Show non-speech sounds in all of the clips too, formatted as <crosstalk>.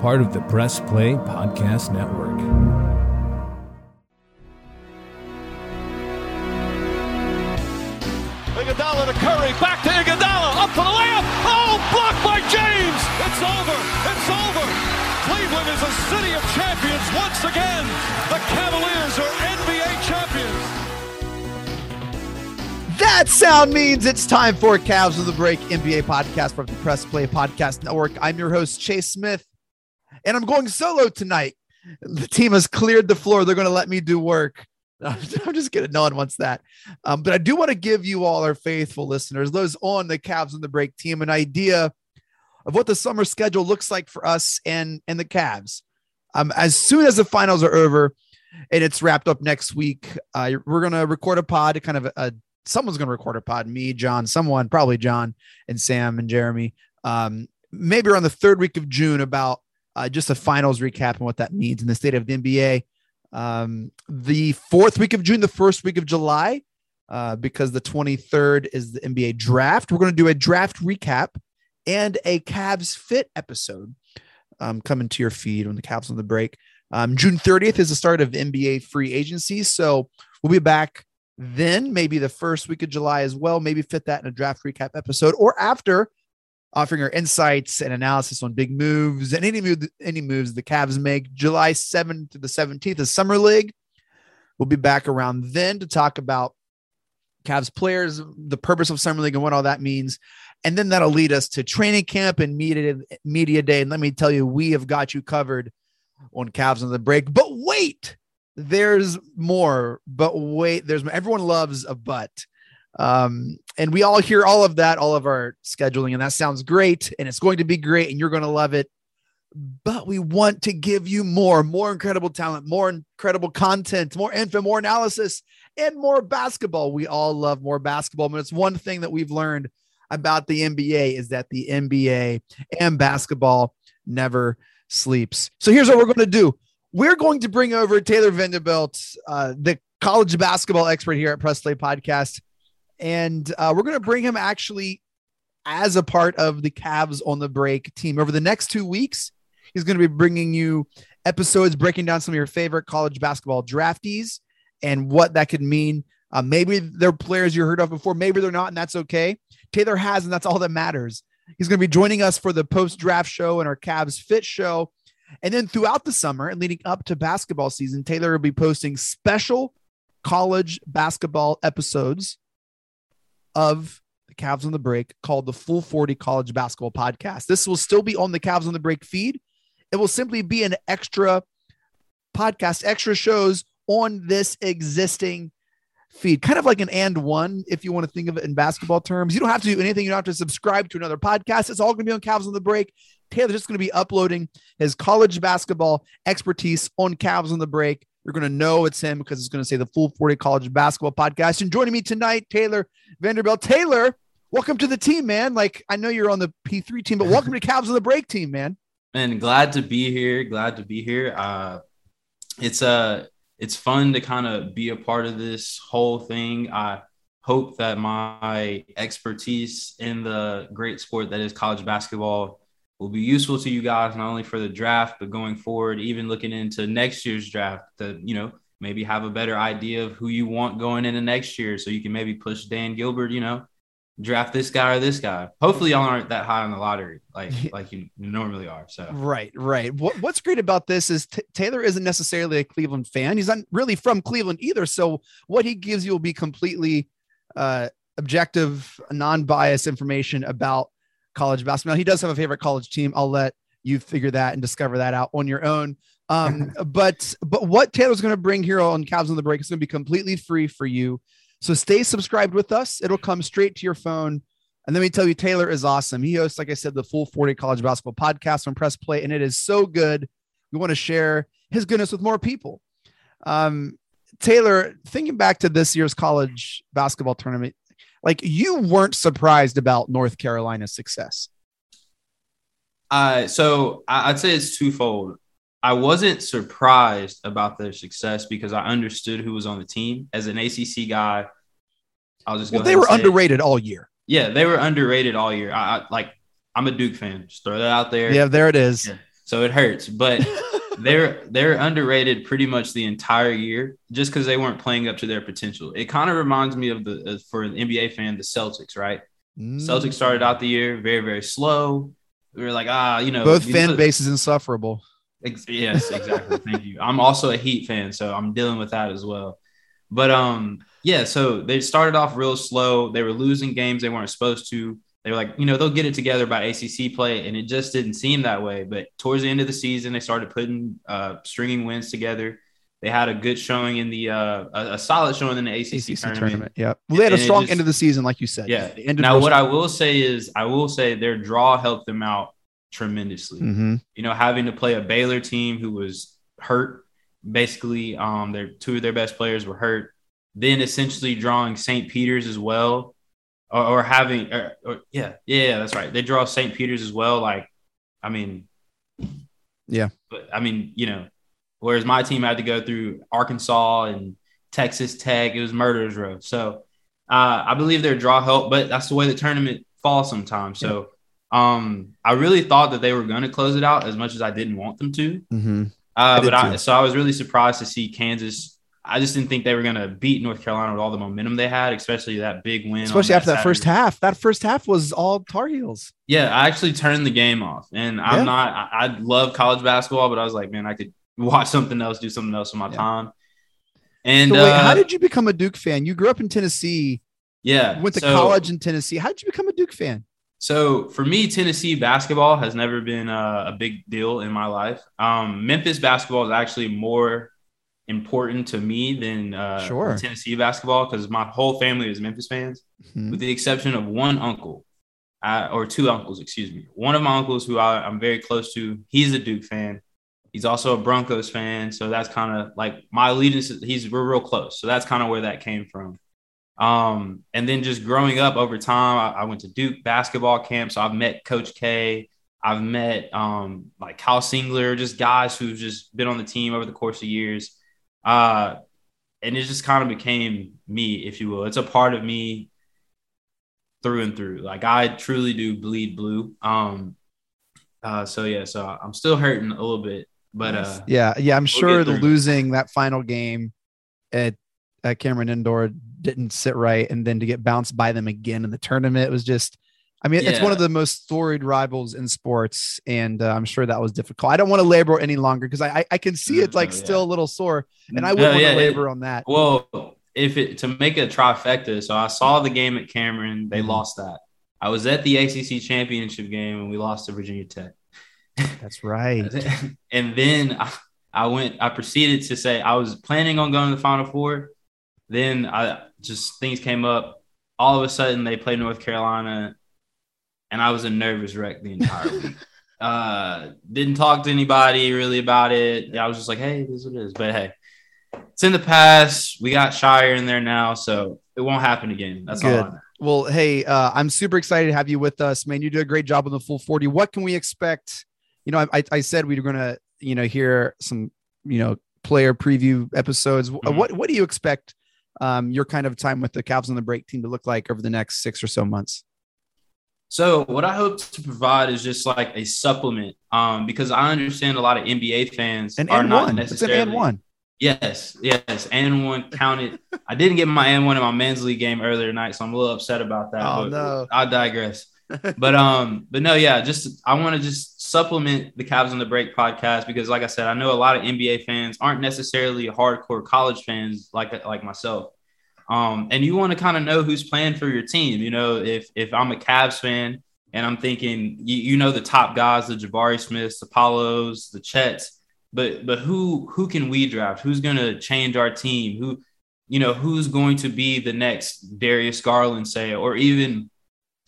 part of the Press Play Podcast Network. Iguodala to Curry, back to Iguodala, up for the layup. Oh, blocked by James. It's over. It's over. Cleveland is a city of champions once again. The Cavaliers are NBA champions. That sound means it's time for Cavs on the Break NBA podcast from the Press Play Podcast Network. I'm your host, Chase Smith, and I'm going solo tonight. The team has cleared the floor. They're going to let me do work. <laughs> I'm just kidding. No one wants that. Um, but I do want to give you all our faithful listeners, those on the Cavs on the Break team, an idea of what the summer schedule looks like for us and and the Cavs. Um, as soon as the finals are over and it's wrapped up next week, uh, we're gonna record a pod, kind of a, a someone's gonna record a pod. Me, John, someone, probably John and Sam and Jeremy. Um, maybe around the third week of June about uh, just a finals recap and what that means in the state of the NBA um, the fourth week of June, the first week of July, uh, because the 23rd is the NBA draft. We're going to do a draft recap and a Cavs fit episode um, coming to your feed when the Cavs on the break. Um, June 30th is the start of NBA free agency. So we'll be back then, maybe the first week of July as well. Maybe fit that in a draft recap episode or after offering our insights and analysis on big moves and any move, any moves the Cavs make. July 7th to the 17th is Summer League. We'll be back around then to talk about Cavs players, the purpose of Summer League, and what all that means. And then that'll lead us to training camp and media, media day. And let me tell you, we have got you covered on Cavs on the break. But wait, there's more. But wait, there's everyone loves a but. Um, and we all hear all of that, all of our scheduling, and that sounds great. And it's going to be great, and you're going to love it. But we want to give you more, more incredible talent, more incredible content, more info, more analysis, and more basketball. We all love more basketball. But it's one thing that we've learned about the NBA is that the NBA and basketball never sleeps. So here's what we're going to do. We're going to bring over Taylor Vanderbilt, uh, the college basketball expert here at Press Play Podcast and uh, we're going to bring him actually as a part of the Cavs on the break team over the next two weeks. He's going to be bringing you episodes breaking down some of your favorite college basketball draftees and what that could mean. Uh, maybe they're players you heard of before, maybe they're not, and that's okay. Taylor has, and that's all that matters. He's going to be joining us for the post draft show and our Cavs Fit show. And then throughout the summer and leading up to basketball season, Taylor will be posting special college basketball episodes of the Cavs on the Break called the Full 40 College Basketball Podcast. This will still be on the Cavs on the Break feed. It will simply be an extra podcast, extra shows on this existing feed, kind of like an and one, if you want to think of it in basketball terms. You don't have to do anything. You don't have to subscribe to another podcast. It's all going to be on Cavs on the Break. Taylor's just going to be uploading his college basketball expertise on Cavs on the Break. You're going to know it's him because it's going to say the Full 40 College Basketball Podcast. And joining me tonight, Taylor Vanderbilt. Taylor, welcome to the team, man. Like, I know you're on the P3 team, but welcome to Cavs on the Break team, man. And glad to be here. Glad to be here. Uh, it's uh, it's fun to kind of be a part of this whole thing. I hope that my expertise in the great sport that is college basketball will be useful to you guys not only for the draft but going forward even looking into next year's draft to you know maybe have a better idea of who you want going into next year. So you can maybe push Dan Gilbert you know draft this guy or this guy. Hopefully y'all aren't that high on the lottery like <laughs> like you normally are so. Right right. What, what's great about this is t- Taylor isn't necessarily a Cleveland fan. He's not really from Cleveland either. So what he gives you will be completely uh objective non-biased information about college basketball. He does have a favorite college team. I'll let you figure that and discover that out on your own. Um, <laughs> but but what Taylor's going to bring here on Cavs on the Break is going to be completely free for you. So stay subscribed with us. It'll come straight to your phone. And let me tell you, Taylor is awesome. He hosts, like I said, the full 40 college basketball podcast on Press Play, and it is so good. We want to share his goodness with more people. Um, Taylor, thinking back to this year's college basketball tournament, like you weren't surprised about North Carolina's success. Uh, so I'd say it's twofold. I wasn't surprised about their success because I understood who was on the team. As an ACC guy, I'll just well, they were underrated it. all year. Yeah, they were underrated all year. I, I, like I'm a Duke fan. Just throw that out there. Yeah, there it is. Yeah. so it hurts. But <laughs> they're they're underrated pretty much the entire year just because they weren't playing up to their potential. It kind of reminds me of the uh, for an NBA fan, the Celtics, right? Mm. Celtics started out the year very very slow. We were like, ah, you know, Both fan bases insufferable. Ex- yes, exactly. <laughs> Thank you. I'm also a Heat fan, so I'm dealing with that as well. But um, yeah. So they started off real slow. They were losing games they weren't supposed to. They were like, you know, they'll get it together by ACC play, and it just didn't seem that way. But towards the end of the season, they started putting uh, stringing wins together. They had a good showing in the uh, a, a solid showing in the ACC, ACC tournament. tournament. Yeah. Well, they had a And it strong just- end of the season, like you said. Yeah. Now, what I will say is, I will say their draw helped them out tremendously Mhm. you know, having to play a Baylor team who was hurt. Basically, um, their two of their best players were hurt. Then essentially drawing St. Peter's as well, or, or having, or, or- yeah, yeah, that's right. They draw St. Peter's as well. Like, I mean, Yeah. but I mean, you know, whereas my team had to go through Arkansas and Texas Tech, it was murderers row. So uh, I believe their draw helped, but that's the way the tournament falls sometimes. So um, I really thought that they were going to close it out as much as I didn't want them to. Mhm. Uh, did but I, so I was really surprised to see Kansas. I just didn't think they were going to beat North Carolina with all the momentum they had, especially that big win. Especially after that first half. That first half was all Tar Heels. Yeah, I actually turned the game off, and I'm Yeah. not. I, I love college basketball, but I was like, man, I could <laughs> watch something else, do something else with my Yeah. time. And So wait, uh, how did you become a Duke fan? You grew up in Tennessee, yeah, went to so- college in Tennessee. How did you become a Duke fan? So for me, Tennessee basketball has never been uh, a big deal in my life. Um, Memphis basketball is actually more important to me than uh, Sure. Tennessee basketball because my whole family is Memphis fans, Mhm. with the exception of one uncle, uh, or two uncles, excuse me. One of my uncles who I, I'm very close to, he's a Duke fan. He's also a Broncos fan, so that's kind of like my allegiance. He's we're real close, so that's kind of where that came from. Um, and then just growing up over time, I, I went to Duke basketball camp. So I've met Coach K. I've met um, like Kyle Singler, just guys who've just been on the team over the course of years. Uh, and it just kind of became me, if you will. It's a part of me through and through. Like I truly do bleed blue. Um, uh, so yeah, so I'm still hurting a little bit, but uh, yeah, yeah, I'm sure the losing that final game at, at Cameron Indoor didn't sit right, and then to get bounced by them again in the tournament was just. I mean, it's one of the most storied rivals in sports, and uh, I'm sure that was difficult. I don't want to labor any longer because I, I I can see it No, like yeah. still a little sore, and I No, wouldn't want yeah, it- labor on that. Well, if it to make a trifecta, so I saw the game at Cameron, they Mhm. lost that. I was at the ACC championship game and we lost to Virginia Tech. That's right. <laughs> and then I, I went, I proceeded to say I was planning on going to the Final Four. Then I just things came up. All of a sudden, they played North Carolina, and I was a nervous wreck the entire week. <laughs> Uh, didn't talk to anybody really about it. I was just like, "Hey, this is what it is." But hey, it's in the past. We got Scheyer in there now, so it won't happen again. That's Good. all. I know. Well, hey, uh, I'm super excited to have you with us, man. You did a great job on the full 40. What can we expect? You know, I, I, said we were going to, you know, hear some, you know, player preview episodes. Mhm. What what do you expect um, your kind of time with the Cavs on the break team to look like over the next six or so months? So what I hope to provide is just like a supplement, um, because I understand a lot of NBA fans And are and not one. It's an necessarily. one. Yes, yes, and one counted. I didn't get my and one in my men's league game earlier tonight, so I'm a little upset about that. Oh, but no. I digress. <laughs> but um, but no, yeah, just I want to just supplement the Cavs on the Break podcast because, like I said, I know a lot of NBA fans aren't necessarily hardcore college fans like like myself. Um, and you want to kind of know who's playing for your team. You know, if if I'm a Cavs fan and I'm thinking, you, you know, the top guys, the Jabari Smiths, the Paolos, the Chets, but but who who can we draft? Who's going to change our team? Who you know who's going to be the next Darius Garland, say, or even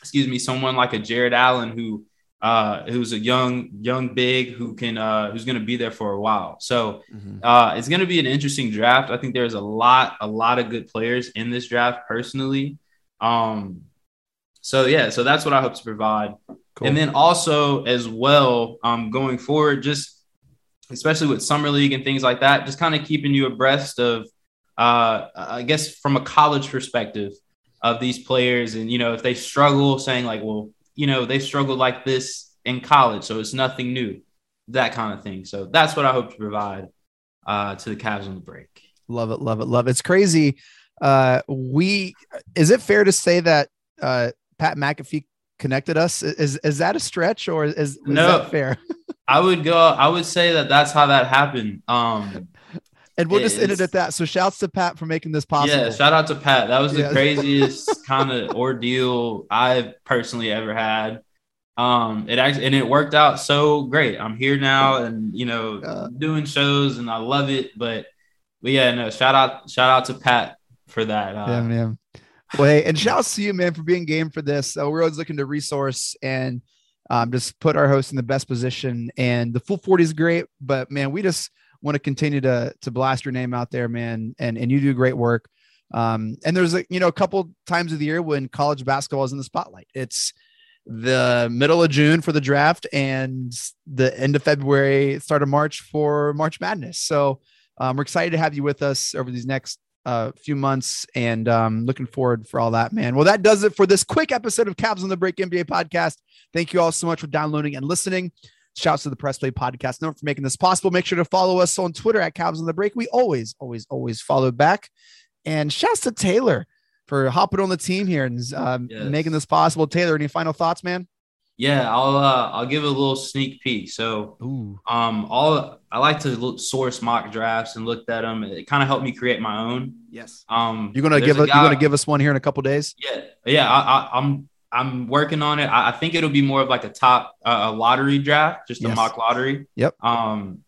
excuse me, someone like a Jarrett Allen who uh who's a young young big who can uh who's going to be there for a while. So uh, it's going to be an interesting draft. I think there's a lot, a lot of good players in this draft personally. Um, so yeah, so that's what I hope to provide. Cool. And then also as well, um, going forward, just especially with summer league and things like that, just kind of keeping you abreast of, uh, I guess from a college perspective of these players, and you know if they struggle, saying like, well, you know they struggled like this in college, so it's nothing new that kind of thing. So that's what I hope to provide uh, to the Cavs on the break. Love it, love it, love it. It's crazy. Uh, we is it fair to say that uh, Pat McAfee connected us? Is is that a stretch or is, is no fair? <laughs> I would go. I would say that that's how that happened. Um, and we'll just end it at that. So shouts to Pat for making this possible. Yeah, shout out to Pat. That was the Yeah. craziest <laughs> kind of ordeal I've personally ever had. Um, it actually and it worked out so great. I'm here now, and you know, Uh. doing shows, and I love it. But, but yeah, no, shout out, shout out to Pat for that. Uh, yeah, man. Well, hey, and shouts to you, man, for being game for this. Uh, we're always looking to resource and um, just put our host in the best position. And the full 40 is great, but man, we just want to continue to to blast your name out there, man. And and you do great work. Um, and there's a you know a couple times of the year when college basketball is in the spotlight. It's the middle of June for the draft and the end of February, start of March for March Madness. So um, we're excited to have you with us over these next uh, few months and um, looking forward for all that, man. Well, that does it for this quick episode of Cavs on the Break NBA podcast. Thank you all so much for downloading and listening. Shouts to the Press Play Podcast Network for making this possible. Make sure to follow us on Twitter at Cavs on the Break. We always, always, always follow back. And shouts to Taylor for hopping on the team here and um, Yes. making this possible. Taylor, any final thoughts, man? yeah. I'll uh, I'll give a little sneak peek. So Ooh, um, all I like to look, source mock drafts and looked at them. It kind of helped me create my own. yes. Um, You're gonna give a us. You're gonna give us one here in a couple days. Yeah, yeah. I, I, I'm I'm working on it. I, I think it'll be more of like a top uh, a lottery draft, just a Yes. mock lottery. Yep. Um,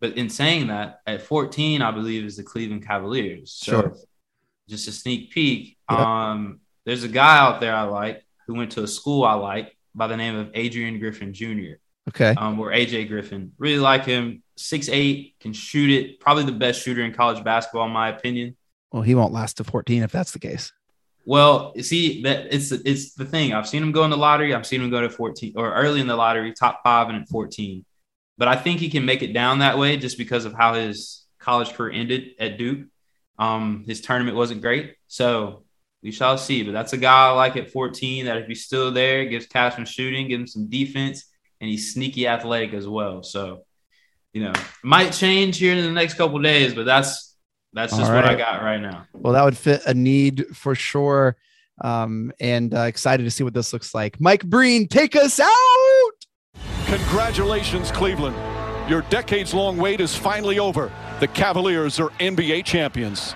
but in saying that, at 14, I believe is the Cleveland Cavaliers. So Sure. just a sneak peek. Yep. Um, there's a guy out there I like who went to a school I like by the name of Adrian Griffin Jr. Okay. Um, or AJ Griffin. Really like him. Six eight, can shoot it. Probably the best shooter in college basketball, in my opinion. Well, he won't last to 14 if that's the case. Well, see that it's it's the thing. I've seen him go in the lottery. I've seen him go to 14 or early in the lottery, top five and at 14. But I think he can make it down that way just because of how his college career ended at Duke. Um, his tournament wasn't great, so we shall see. But that's a guy I like at 14 that if he's still there, gives catch and shooting, gives him some defense, and he's sneaky athletic as well. So, you know, might change here in the next couple days, but that's that's just All what I got right now. Well, that would fit a need for sure. Um, and uh, excited to see what this looks like. Mike Breen, take us out. Congratulations, Cleveland. Your decades long wait is finally over. The Cavaliers are NBA champions.